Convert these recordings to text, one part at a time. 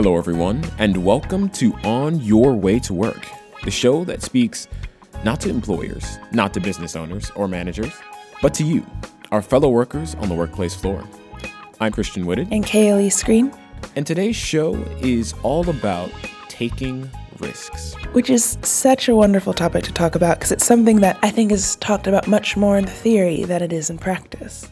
Hello, everyone, and welcome to On Your Way to Work, the show that speaks not to employers, not to business owners or managers, but to you, our fellow workers on the workplace floor. I'm Christian Whitted. And Kaylee Screen. And today's show is all about taking risks. Which is such a wonderful topic to talk about because it's something that I think is talked about much more in theory than it is in practice.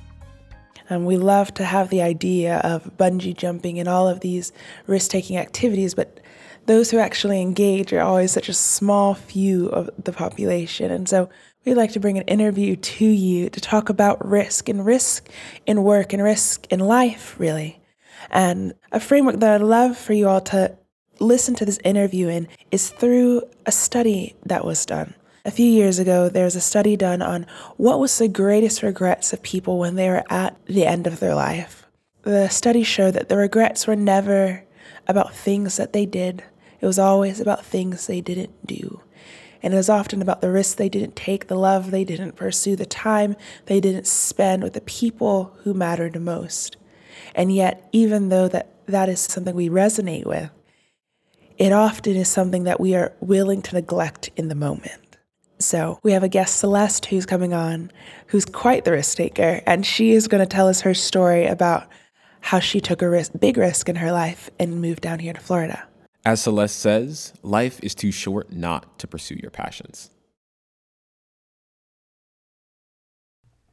Um, we love to have the idea of bungee jumping and all of these risk taking activities, but those who actually engage are always such a small few of the population. And so we'd like to bring an interview to you to talk about risk and risk in work and risk in life, really. And a framework that I'd love for you all to listen to this interview in is through a study that was done. A few years ago, there was a study done on what was the greatest regrets of people when they were at the end of their life. The study showed that the regrets were never about things that they did, it was always about things they didn't do. And it was often about the risks they didn't take, the love they didn't pursue, the time they didn't spend with the people who mattered most. And yet, even though that, that is something we resonate with, it often is something that we are willing to neglect in the moment. So we have a guest, Celeste, who's coming on, who's quite the risk taker, and she is going to tell us her story about how she took a risk, big risk in her life and moved down here to Florida. As Celeste says, life is too short not to pursue your passions.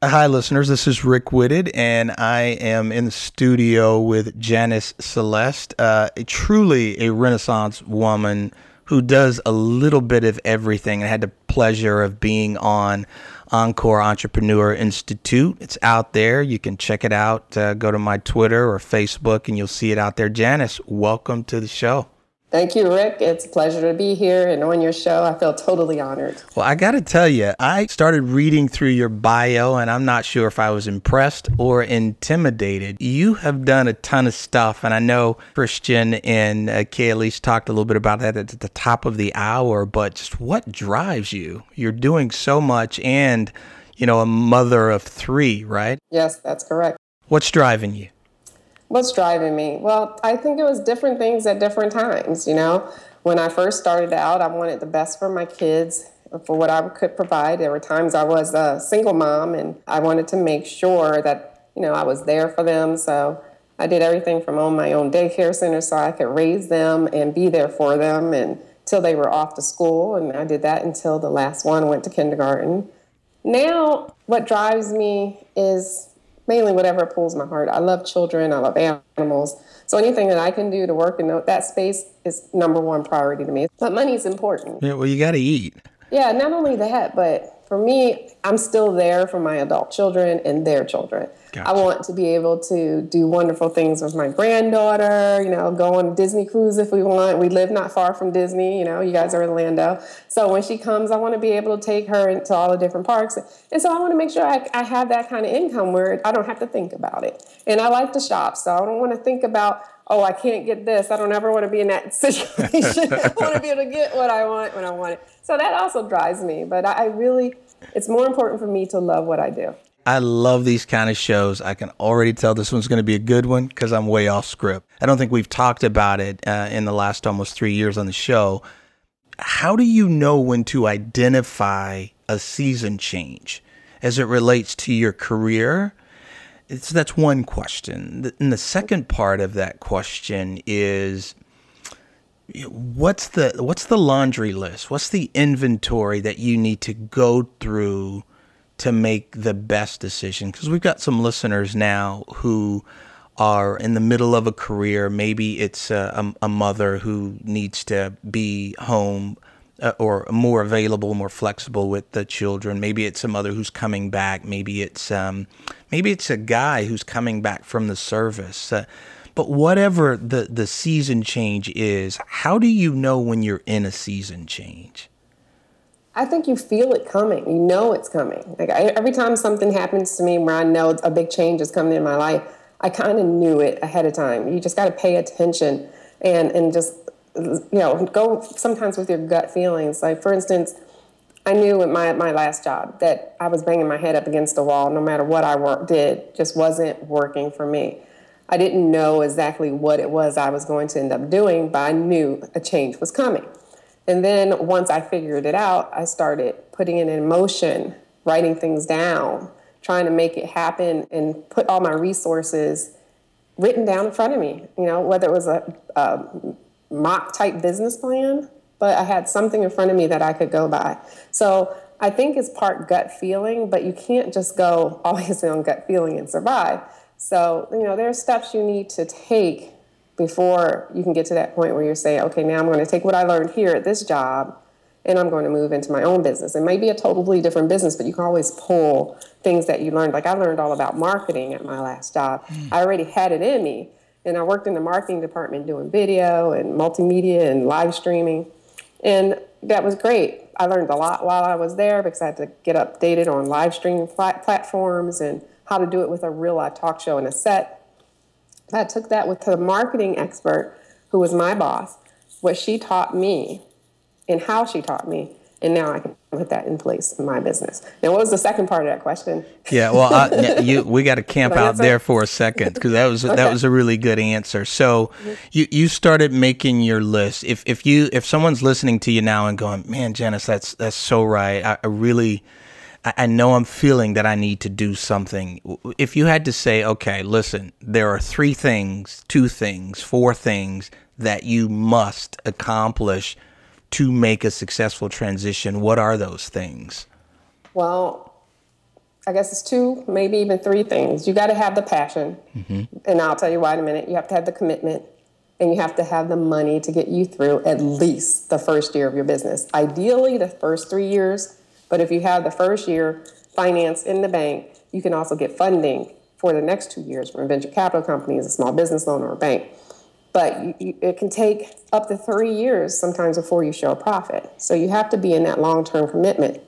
Hi, listeners. This is Rick Whitted, and I am in the studio with Janice Celeste, uh, a truly a Renaissance woman who does a little bit of everything. I had the pleasure of being on Encore Entrepreneur Institute. It's out there. You can check it out. Uh, go to my Twitter or Facebook and you'll see it out there. Janice, welcome to the show. Thank you, Rick. It's a pleasure to be here and on your show. I feel totally honored. Well, I got to tell you, I started reading through your bio and I'm not sure if I was impressed or intimidated. You have done a ton of stuff, and I know Christian and uh, Kaylee's talked a little bit about that at the top of the hour, but just what drives you? You're doing so much and, you know, a mother of three, right? Yes, that's correct. What's driving you? What's driving me? Well, I think it was different things at different times. You know, when I first started out, I wanted the best for my kids, for what I could provide. There were times I was a single mom, and I wanted to make sure that you know I was there for them. So I did everything from own my own daycare center so I could raise them and be there for them and till they were off to school and I did that until the last one went to kindergarten. Now what drives me is mainly whatever pulls my heart. I love children, I love animals. So anything that I can do to work in that space is number one priority to me. But money is important. Yeah, well, you got to eat. Yeah, not only that, but for me, I'm still there for my adult children and their children. Gotcha. I want to be able to do wonderful things with my granddaughter, you know, go on a Disney cruise if we want. We live not far from Disney, you know, you guys are in Orlando. So when she comes, I want to be able to take her into all the different parks. And so I want to make sure I, I have that kind of income where I don't have to think about it. And I like to shop, so I don't want to think about, oh, I can't get this. I don't ever want to be in that situation. I want to be able to get what I want when I want it. So that also drives me. But I really, it's more important for me to love what I do. I love these kind of shows. I can already tell this one's going to be a good one because I'm way off script. I don't think we've talked about it uh, in the last almost three years on the show. How do you know when to identify a season change as it relates to your career? So that's one question. And the second part of that question is what's the what's the laundry list? What's the inventory that you need to go through to make the best decision because we've got some listeners now who are in the middle of a career. Maybe it's a, a mother who needs to be home uh, or more available, more flexible with the children. Maybe it's a mother who's coming back. Maybe it's um, maybe it's a guy who's coming back from the service. Uh, but whatever the the season change is, how do you know when you're in a season change? I think you feel it coming. You know it's coming. Like I, every time something happens to me where I know a big change is coming in my life, I kind of knew it ahead of time. You just got to pay attention and and just you know go sometimes with your gut feelings. Like for instance, I knew at my my last job that I was banging my head up against the wall. No matter what I work, did, just wasn't working for me. I didn't know exactly what it was I was going to end up doing, but I knew a change was coming. And then once I figured it out, I started putting it in motion, writing things down, trying to make it happen, and put all my resources written down in front of me. You know, whether it was a, a mock type business plan, but I had something in front of me that I could go by. So I think it's part gut feeling, but you can't just go always on gut feeling and survive. So, you know, there are steps you need to take before you can get to that point where you're saying, okay, now I'm going to take what I learned here at this job and I'm going to move into my own business. It may be a totally different business, but you can always pull things that you learned. Like I learned all about marketing at my last job. Mm. I already had it in me. And I worked in the marketing department doing video and multimedia and live streaming. And that was great. I learned a lot while I was there because I had to get updated on live streaming plat- platforms and how to do it with a real live talk show and a set. I took that with the marketing expert who was my boss, what she taught me and how she taught me. And now I can put that in place in my business. Now, what was the second part of that question? Yeah, well, I, you, we got to camp out there for a second because that was okay. that was a really good answer. So, you you started making your list. If if you if someone's listening to you now and going, man, Janice, that's that's so right. I, I really I know I'm feeling that I need to do something. If you had to say, okay, listen, there are three things, two things, four things that you must accomplish to make a successful transition, what are those things? Well, I guess it's two, maybe even three things. You got to have the passion, mm-hmm. and I'll tell you why in a minute. You have to have the commitment, and you have to have the money to get you through at least the first year of your business. Ideally, the first three years but if you have the first year finance in the bank, you can also get funding for the next two years from a venture capital company, as a small business loan, or a bank. But you, it can take up to three years sometimes before you show a profit. So you have to be in that long term commitment.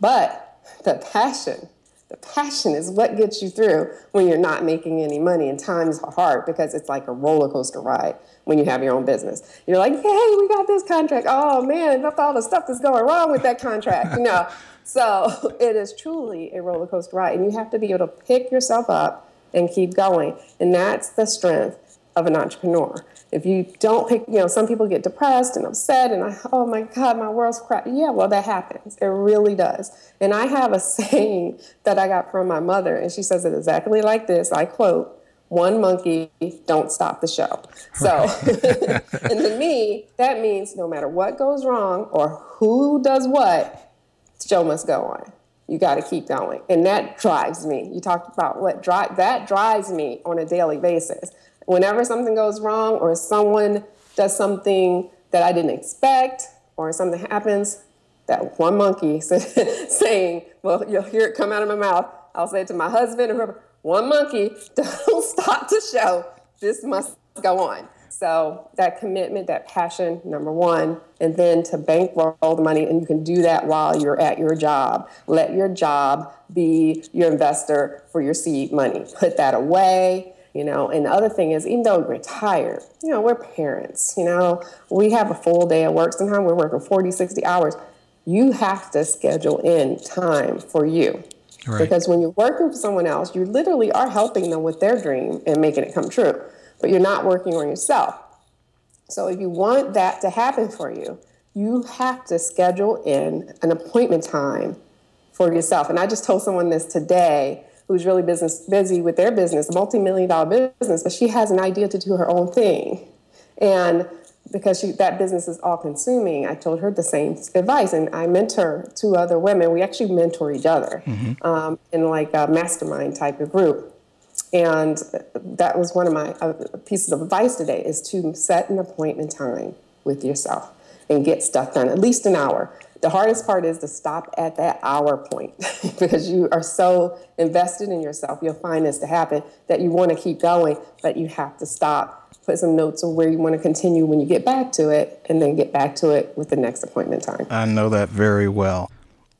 But the passion, the passion is what gets you through when you're not making any money and times are hard because it's like a roller coaster ride when you have your own business. You're like, hey, we got this contract. Oh man, look all the stuff that's going wrong with that contract. You know, so it is truly a roller coaster ride, and you have to be able to pick yourself up and keep going. And that's the strength of an entrepreneur. If you don't pick, you know, some people get depressed and upset, and I, oh my God, my world's crap. Yeah, well, that happens. It really does. And I have a saying that I got from my mother, and she says it exactly like this. I quote, one monkey, don't stop the show. So, and to me, that means no matter what goes wrong or who does what, the show must go on. You got to keep going. And that drives me. You talked about what drive that drives me on a daily basis. Whenever something goes wrong or someone does something that I didn't expect or something happens, that one monkey saying, well, you'll hear it come out of my mouth. I'll say it to my husband or whoever, one monkey, don't stop the show. This must go on. So that commitment, that passion, number one, and then to bankroll the money, and you can do that while you're at your job. Let your job be your investor for your seed money. Put that away. You know, and the other thing is, even though we're tired, you know, we're parents, you know, we have a full day of work. Sometimes we're working 40, 60 hours. You have to schedule in time for you. Right. Because when you're working for someone else, you literally are helping them with their dream and making it come true but you're not working on yourself. So if you want that to happen for you, you have to schedule in an appointment time for yourself. And I just told someone this today who's really business busy with their business, a multi-million dollar business, but she has an idea to do her own thing. And because she, that business is all consuming, I told her the same advice. And I mentor two other women. We actually mentor each other mm-hmm. um, in like a mastermind type of group. And that was one of my uh, pieces of advice today is to set an appointment time with yourself and get stuff done, at least an hour. The hardest part is to stop at that hour point because you are so invested in yourself. You'll find this to happen that you want to keep going, but you have to stop, put some notes of where you want to continue when you get back to it, and then get back to it with the next appointment time. I know that very well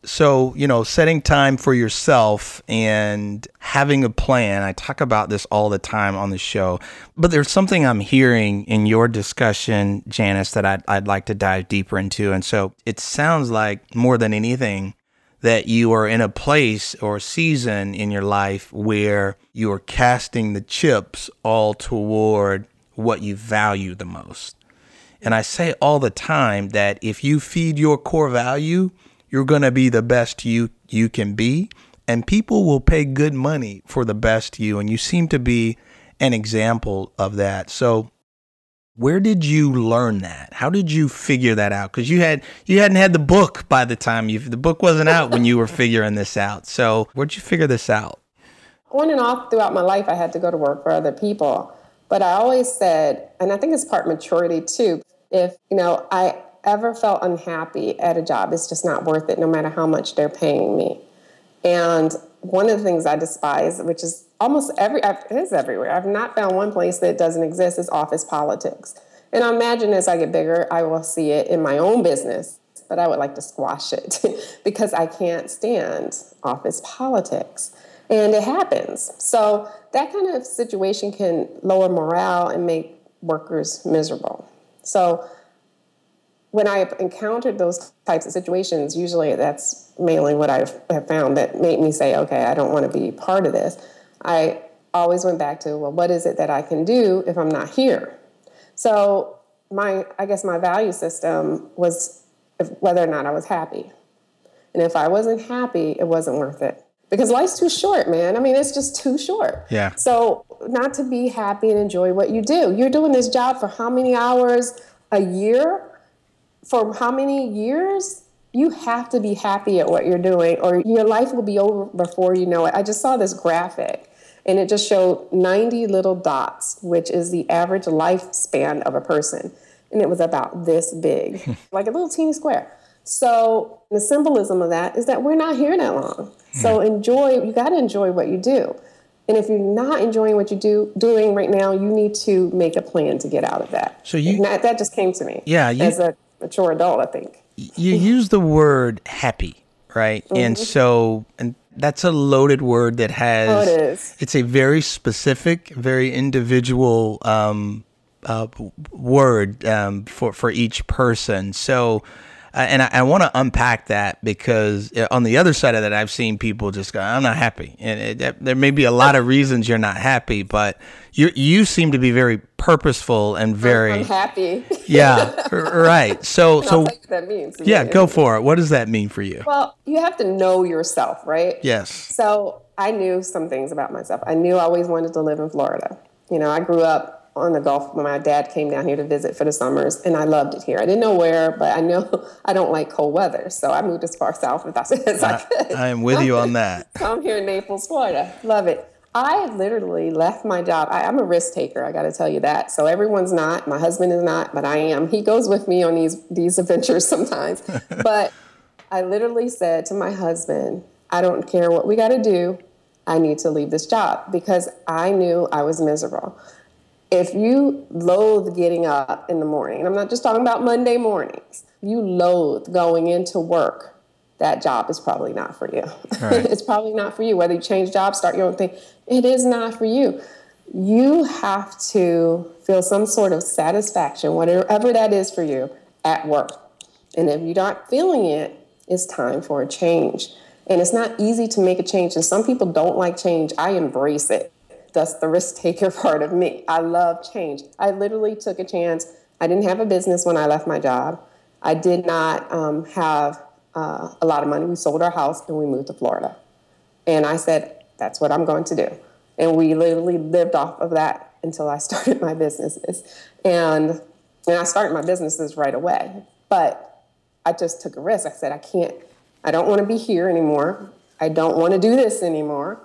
so you know setting time for yourself and having a plan i talk about this all the time on the show but there's something i'm hearing in your discussion janice that i'd, I'd like to dive deeper into and so it sounds like more than anything that you are in a place or season in your life where you are casting the chips all toward what you value the most. And I say all the time that if you feed your core value, you're going to be the best you you can be and people will pay good money for the best you and you seem to be an example of that. So where did you learn that? How did you figure that out? Because you had you hadn't had the book by the time you the book wasn't out when you were figuring this out. So where'd you figure this out? On and off throughout my life, I had to go to work for other people, but I always said, and I think it's part maturity too. If you know I ever felt unhappy at a job, it's just not worth it, no matter how much they're paying me. And one of the things I despise, which is almost every it is everywhere. I've not found one place that doesn't exist is office politics. And I imagine as I get bigger, I will see it in my own business, but I would like to squash it because I can't stand office politics. And it happens. So that kind of situation can lower morale and make workers miserable. So when I encountered those types of situations, usually that's mainly what I have found that made me say, okay, I don't want to be part of this. I always went back to, well, what is it that I can do if I'm not here? So my, I guess my value system was if, whether or not I was happy. And if I wasn't happy, it wasn't worth it. Because life's too short, man. I mean, it's just too short. Yeah. So not to be happy and enjoy what you do. You're doing this job for how many hours a year? For how many years? you have to be happy at what you're doing or your life will be over before you know it. I just saw this graphic and it just showed 90 little dots, which is the average lifespan of a person. And it was about this big, like a little teeny square. So the symbolism of that is that we're not here that long. So hmm. enjoy, you got to enjoy what you do. And if you're not enjoying what you do doing right now, you need to make a plan to get out of that. So you that, that, just came to me. Yeah, you, as a mature adult, I think. You use the word happy, right? Mm-hmm. And so and that's a loaded word that has. Oh, it is. It's a very specific, very individual um, uh, word um, for for each person. So. Uh, and I, I want to unpack that because uh, on the other side of that, I've seen people just go, "I'm not happy," and it, it, there may be a lot of reasons you're not happy, but you you seem to be very purposeful and very I'm happy. yeah, right. So so that means. Yeah, go for it. What does that mean for you? Well, you have to know yourself, right? Yes. So I knew some things about myself. I knew I always wanted to live in Florida. You know, I grew up on the Gulf when my dad came down here to visit for the summers, and I loved it here. I didn't know where, but I know I don't like cold weather, so I moved as far south as I, I could. I am with you on that. I'm here in Naples, Florida. Love it. I literally left my job. I, am a risk taker. I got to tell you that. So everyone's not. My husband is not, but I am. He goes with me on these these adventures sometimes. but I literally said to my husband, "I don't care what we got to do. I need to leave this job because I knew I was miserable." If you loathe getting up in the morning, and I'm not just talking about Monday mornings, you loathe going into work that job is probably not for you. Right. it's probably not for you. Whether you change jobs, start your own thing, it is not for you. You have to feel some sort of satisfaction, whatever that is for you, at work. And if you're not feeling it, it's time for a change. And it's not easy to make a change. And some people don't like change. I embrace it. That's the risk taker part of me. I love change. I literally took a chance. I didn't have a business when I left my job. I did not um, have uh, a lot of money. We sold our house and we moved to Florida. And I said, that's what I'm going to do. And we literally lived off of that until I started my businesses. And, and I started my businesses right away. But I just took a risk. I said, I can't, I don't want to be here anymore. I don't want to do this anymore.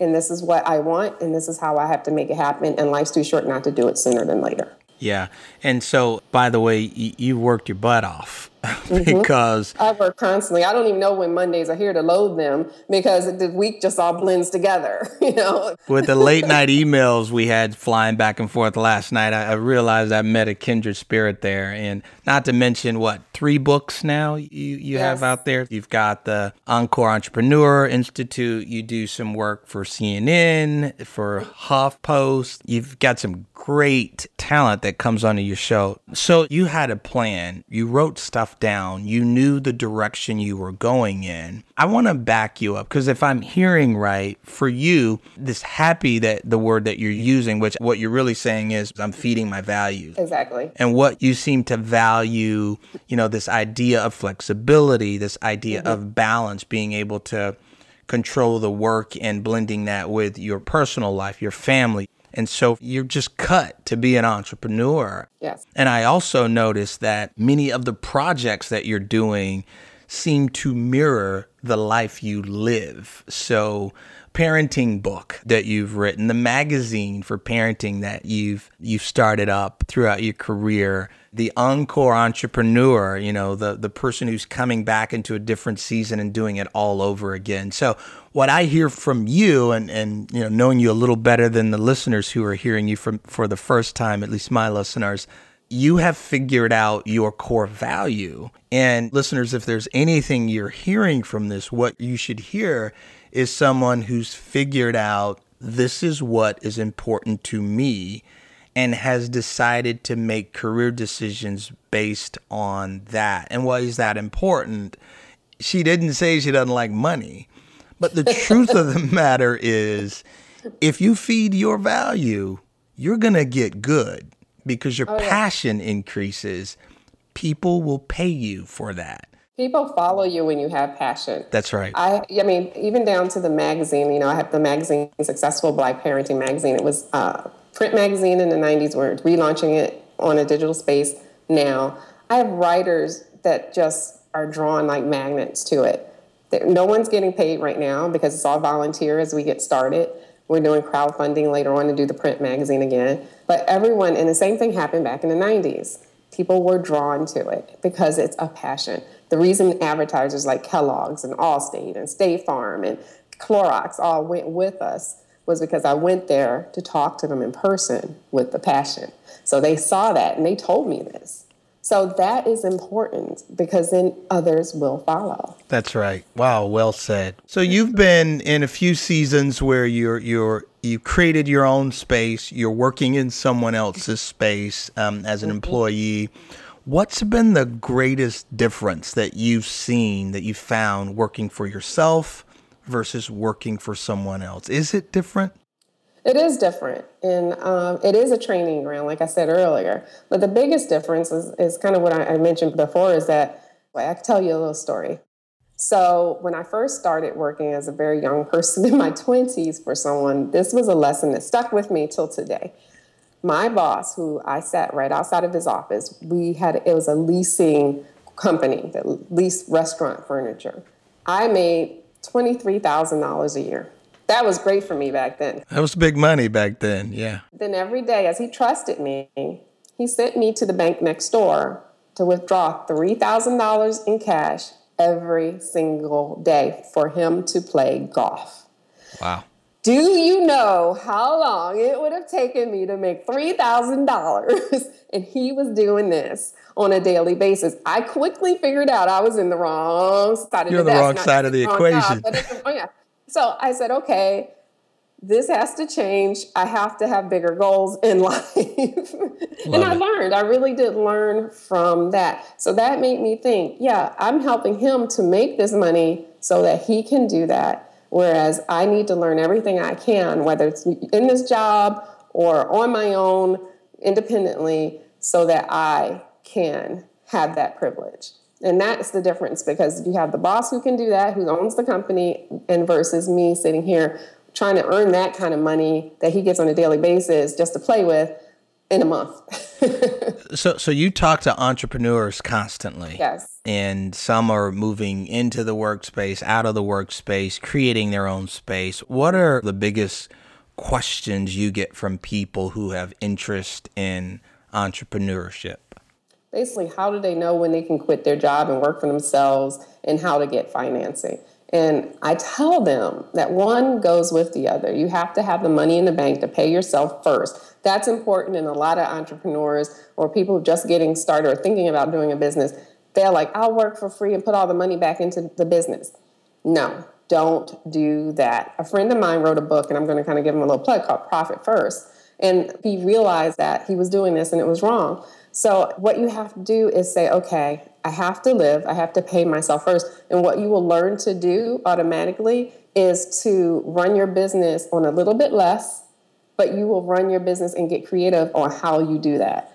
And this is what I want, and this is how I have to make it happen. And life's too short not to do it sooner than later. Yeah. And so, by the way, you, you worked your butt off. Mm-hmm. because I work constantly. I don't even know when Mondays are here to load them because the week just all blends together, you know. With the late night emails we had flying back and forth last night, I, I, realized I met a kindred spirit there. And not to mention what three books now you, you yes. have out there. You've got the Encore Entrepreneur Institute. You do some work for CNN, for HuffPost. You've got some great talent that comes onto your show. So you had a plan. You wrote stuff stuff down. You knew the direction you were going in. I want to back you up because if I'm hearing right, for you, this happy that the word that you're using, which what you're really saying is I'm feeding my values. Exactly. And what you seem to value, you know, this idea of flexibility, this idea mm-hmm. of balance, being able to control the work and blending that with your personal life, your family. And so you're just cut to be an entrepreneur. Yes. And I also noticed that many of the projects that you're doing seem to mirror the life you live. So parenting book that you've written, the magazine for parenting that you've you've started up throughout your career, the encore entrepreneur, you know, the the person who's coming back into a different season and doing it all over again. So what I hear from you and and you know knowing you a little better than the listeners who are hearing you from for the first time, at least my listeners, you have figured out your core value. And listeners, if there's anything you're hearing from this, what you should hear is someone who's figured out this is what is important to me and has decided to make career decisions based on that. And why is that important? She didn't say she doesn't like money. But the truth of the matter is, if you feed your value, you're going to get good because your oh, yeah. passion increases. People will pay you for that. People follow you when you have passion. That's right. I, I mean, even down to the magazine. You know, I have the magazine, Successful Black Parenting Magazine. It was a print magazine in the '90s. We're relaunching it on a digital space now. I have writers that just are drawn like magnets to it. No one's getting paid right now because it's all volunteer as we get started. We're doing crowdfunding later on to do the print magazine again. But everyone, and the same thing happened back in the 90s. People were drawn to it because it's a passion. The reason advertisers like Kellogg's and Allstate and State Farm and Clorox all went with us was because I went there to talk to them in person with the passion. So they saw that and they told me this. So that is important because then others will follow. That's right. Wow, well said. So you've been in a few seasons where you're you're you created your own space. You're working in someone else's space um, as an mm-hmm. What's been the greatest difference that you've seen that you found working for yourself versus working for someone else? Is it different? It is different, and um, it is a training ground, like I said earlier. But the biggest difference is, is kind of what I, I mentioned before is that well, I can tell you a little story. So, when I first started working as a very young person in my 20s for someone, this was a lesson that stuck with me till today my boss, who I sat right outside of his office, we had it was a leasing company that leased restaurant furniture. I made twenty three thousand dollars a year. That was great for me back then. That was big money back then, yeah. Then every day, as he trusted me, he sent me to the bank next door to withdraw three thousand dollars in cash every single day for him to play golf. Wow. Do you know how long it would have taken me to make $3,000? and he was doing this on a daily basis. I quickly figured out I was in the wrong side of You're the, the wrong side of the equation. oh, yeah. So I said, okay, this has to change. I have to have bigger goals in life. and I learned, I really did learn from that. So that made me think, yeah, I'm helping him to make this money so that he can do that Whereas I need to learn everything I can, whether it's in this job or on my own independently, so that I can have that privilege. And that's the difference because you have the boss who can do that, who owns the company, and versus me sitting here trying to earn that kind of money that he gets on a daily basis just to play with in a month. so so you talk to entrepreneurs constantly. Yes. And some are moving into the workspace, out of the workspace, creating their own space. What are the biggest questions you get from people who have interest in entrepreneurship? Basically, how do they know when they can quit their job and work for themselves and how to get financing? And I tell them that one goes with the other. You have to have the money in the bank to pay yourself first. That's important in a lot of entrepreneurs or people just getting started or thinking about doing a business. They're like, I'll work for free and put all the money back into the business. No, don't do that. A friend of mine wrote a book, and I'm going to kind of give him a little plug called Profit First. And he realized that he was doing this and it was wrong. So, what you have to do is say, okay, I have to live, I have to pay myself first. And what you will learn to do automatically is to run your business on a little bit less, but you will run your business and get creative on how you do that.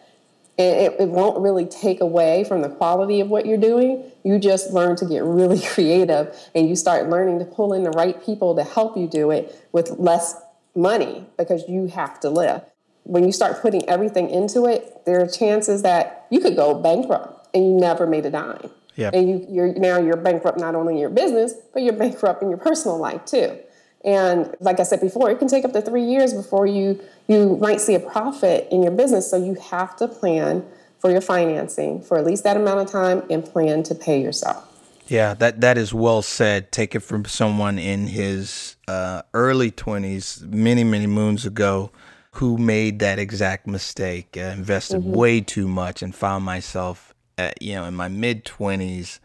And it, it won't really take away from the quality of what you're doing. You just learn to get really creative and you start learning to pull in the right people to help you do it with less money because you have to live. When you start putting everything into it, there are chances that you could go bankrupt and you never made a dime. Yeah. And you, you're now you're bankrupt not only in your business, but you're bankrupt in your personal life too. And like I said before, it can take up to three years before you you might see a profit in your business. So you have to plan for your financing for at least that amount of time and plan to pay yourself. Yeah, that that is well said. Take it from someone in his uh, early twenties, many many moons ago, who made that exact mistake, uh, invested mm-hmm. way too much, and found myself, at, you know, in my mid twenties,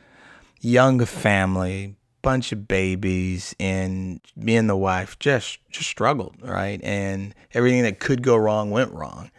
young family, bunch of babies, and me and the wife just just struggled, right? And everything that could go wrong went wrong.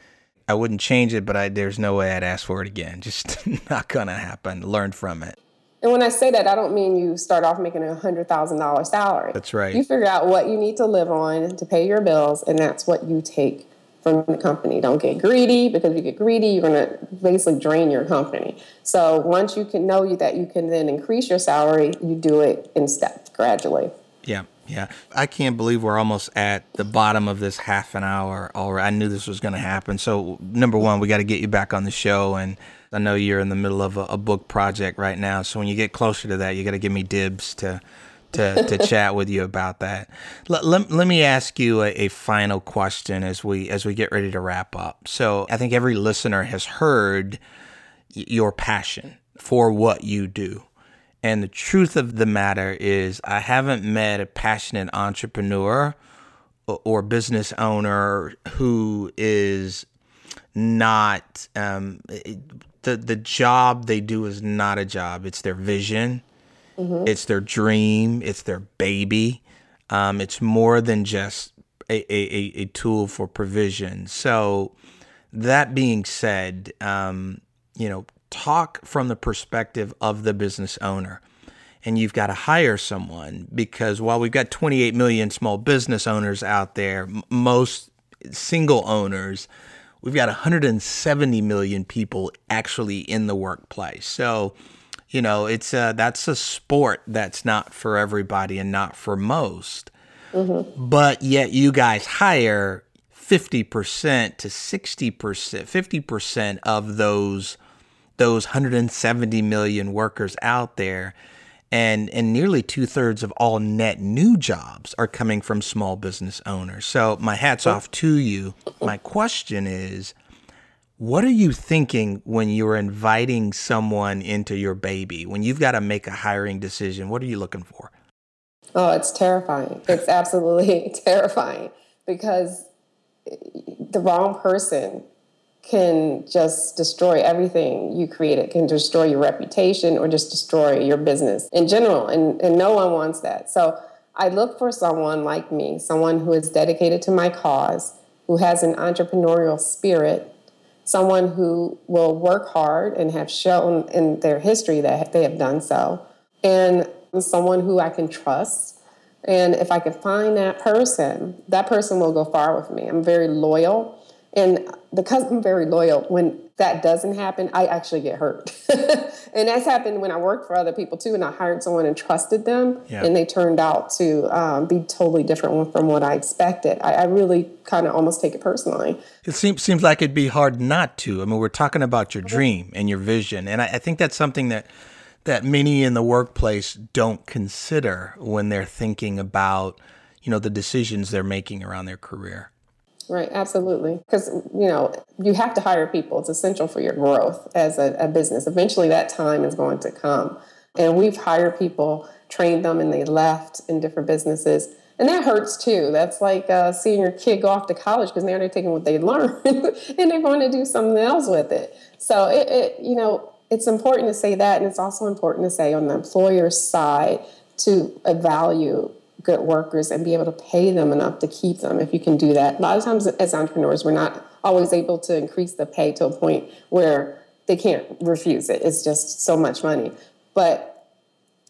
I wouldn't change it, but I, there's no way I'd ask for it again. Just not gonna happen. Learn from it. And when I say that, I don't mean you start off making a hundred thousand dollar salary. That's right. You figure out what you need to live on to pay your bills, and that's what you take from the company. Don't get greedy because if you get greedy, you're going to basically drain your company. So once you can know that you can then increase your salary, you do it in steps gradually. Yeah. Yeah, I can't believe we're almost at the bottom of this half an hour already. I knew this was going to happen. So, number one, we got to get you back on the show, and I know you're in the middle of a, a book project right now. So when you get closer to that, you got to give me dibs to to, to chat with you about that. Let, let, let me ask you a, a, final question as we as we get ready to wrap up. So I think every listener has heard your passion for what you do. And the truth of the matter is I haven't met a passionate entrepreneur or business owner who is not um, the the job they do is not a job. It's their vision. Mm-hmm. It's their dream. It's their baby. Um, it's more than just a, a, a tool for provision. So, that being said, um, you know, talk from the perspective of the business owner. And you've got to hire someone because while we've got 28 million small business owners out there, m- most single owners, we've got 170 million people actually in the workplace. So, you know, it's a, that's a sport that's not for everybody and not for most. Mm-hmm. But yet you guys hire 50% to 60%, 50% of those those 170 million workers out there and and nearly two-thirds of all net new jobs are coming from small business owners. So my hats off to you. My question is what are you thinking when you're inviting someone into your baby? When you've got to make a hiring decision, what are you looking for? Oh, it's terrifying. It's absolutely terrifying because eh, the wrong person can just destroy everything you created, can destroy your reputation or just destroy your business in general. And, and no one wants that. So I look for someone like me, someone who is dedicated to my cause, who has an entrepreneurial spirit, someone who will work hard and have shown in their history that they have done so, and someone who I can trust. And if I can find that person, that person will go far with me. I'm very loyal. And because I'm very loyal, when that doesn't happen, I actually get hurt. and that's happened when I worked for other people too, and I hired someone and trusted them, yeah. and they turned out to um, be totally different from what I expected. I, I really kind of almost take it personally. It seems seems like it'd be hard not to. I mean, we're talking about your dream and your vision, and I, I think that's something that that many in the workplace don't consider when they're thinking about you know the decisions they're making around their career. Right, absolutely. Because, you know, you have to hire people. It's essential for your growth as a, a, business. Eventually, that time is going to come. And we've hired people, trained them, and they left in different businesses. And that hurts too. That's like uh, seeing your kid go off to college because now they're taking what they learned and they're going to do something else with it. So, it, it, you know, it's important to say that. And it's also important to say on the employer's side to value good workers and be able to pay them enough to keep them if you can do that. A lot of times as entrepreneurs, we're not always able to increase the pay to a point where they can't refuse it. It's just so much money. But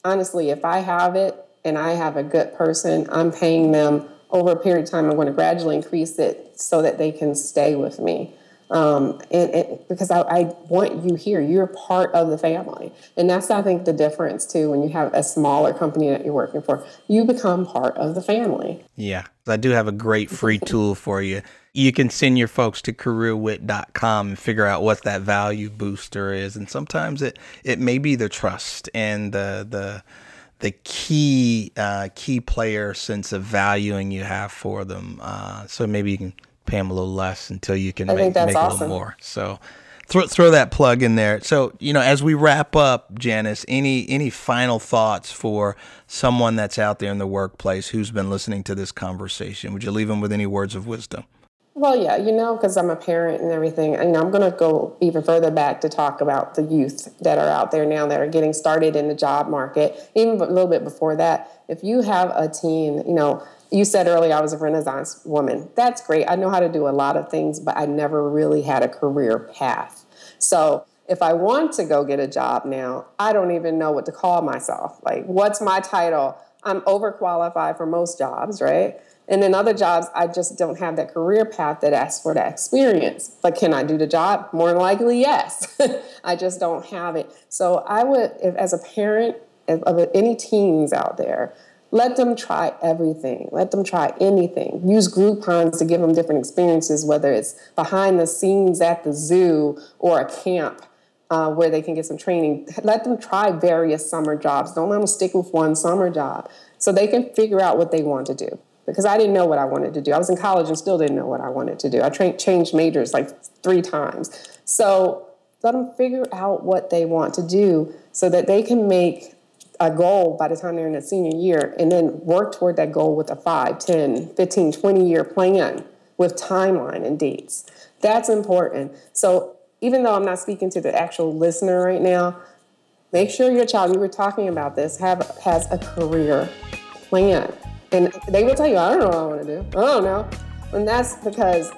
honestly, if I have it and I have a good person, I'm paying them over a period of time. I'm going to gradually increase it so that they can stay with me. Um, and, and, because I, I, want you here, you're part of the family, and that's I think the difference too. When you have a smaller company that you're working for, you become part of the family. Yeah, I do have a great free tool for you. You can send your folks to careerwit.com and figure out what that value booster is, and sometimes it it may be the trust and the the the key uh, key player sense of valuing you have for them. Uh, so maybe you can pay them a little less until you can I make, make awesome. a little more. So throw throw that plug in there. So you know, as we wrap up, Janice, any any final thoughts for someone that's out there in the workplace who's been listening to this conversation? Would you leave them with any words of wisdom? Well, yeah, you know, because I'm a parent and everything, and I'm going to go even further back to talk about the youth that are out there now that are getting started in the job market. Even a little bit before that, if you have a teen, you know, you said earlier I was a Renaissance woman. That's great. I know how to do a lot of things, but I never really had a career path. So if I want to go get a job now, I don't even know what to call myself. Like, what's my title? I'm overqualified for most jobs, right? And in other jobs, I just don't have that career path that asks for that experience. But can I do the job? More than likely, yes. I just don't have it. So I would, if, as a parent of any teens out there, let them try everything. Let them try anything. Use Groupons to give them different experiences, whether it's behind the scenes at the zoo or a camp uh, where they can get some training. Let them try various summer jobs. Don't let them stick with one summer job so they can figure out what they want to do. Because I didn't know what I wanted to do. I was in college and still didn't know what I wanted to do. I tra- changed majors like three times. So let them figure out what they want to do so that they can make a goal by the time they're in a senior year and then work toward that goal with a 5 10 15 20 year plan with timeline and dates. That's important. So even though i'm not speaking to the actual listener right now make sure your child you were talking about this have has a career plan. And they will tell you i don't know what i want to do. I don't know. And that's because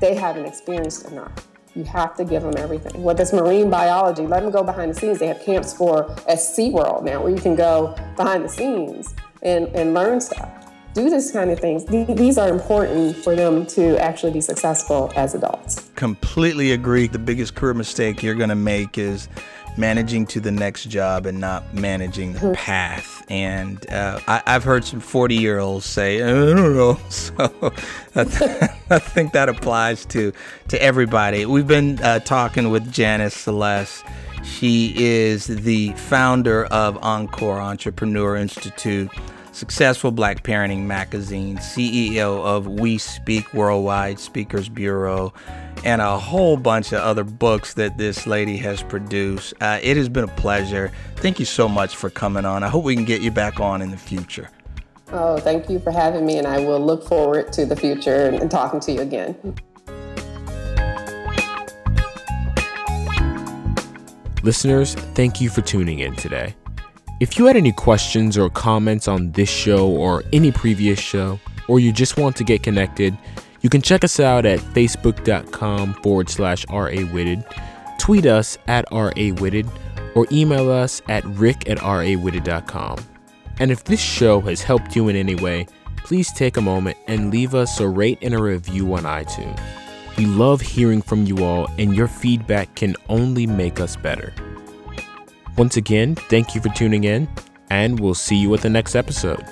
they haven't experienced enough you have to give them everything. Whether it's marine biology, let them go behind the scenes. They have camps for at SeaWorld now where you can go behind the scenes and, and learn stuff. Do this kind of things. These are important for them to actually be successful as adults. Completely agree. The biggest career mistake you're going to make is managing to the next job and not managing the mm-hmm. path. And uh, I, have heard some 40 year olds say, I don't know. So I, th- I, think that applies to, to everybody. We've been uh, talking with Janice Celeste. She is the founder of Encore Entrepreneur Institute successful Black Parenting Magazine, CEO of We Speak Worldwide Speakers Bureau, and a whole bunch of other books that this lady has produced. Uh, it has been a pleasure. Thank you so much for coming on. I hope we can get you back on in the future. Oh, thank you for having me, and I will look forward to the future and, and talking to you again. Listeners, thank you for tuning in today. If you had any questions or comments on this show or any previous show, or you just want to get connected, you can check us out at facebook.com forward slash rawitted, tweet us at rawitted, or email us at rick at rawitted.com. And if this show has helped you in any way, please take a moment and leave us a rate and a review on iTunes. We love hearing from you all, and your feedback can only make us better. Once again, thank you for tuning in, and we'll see you at the next episode.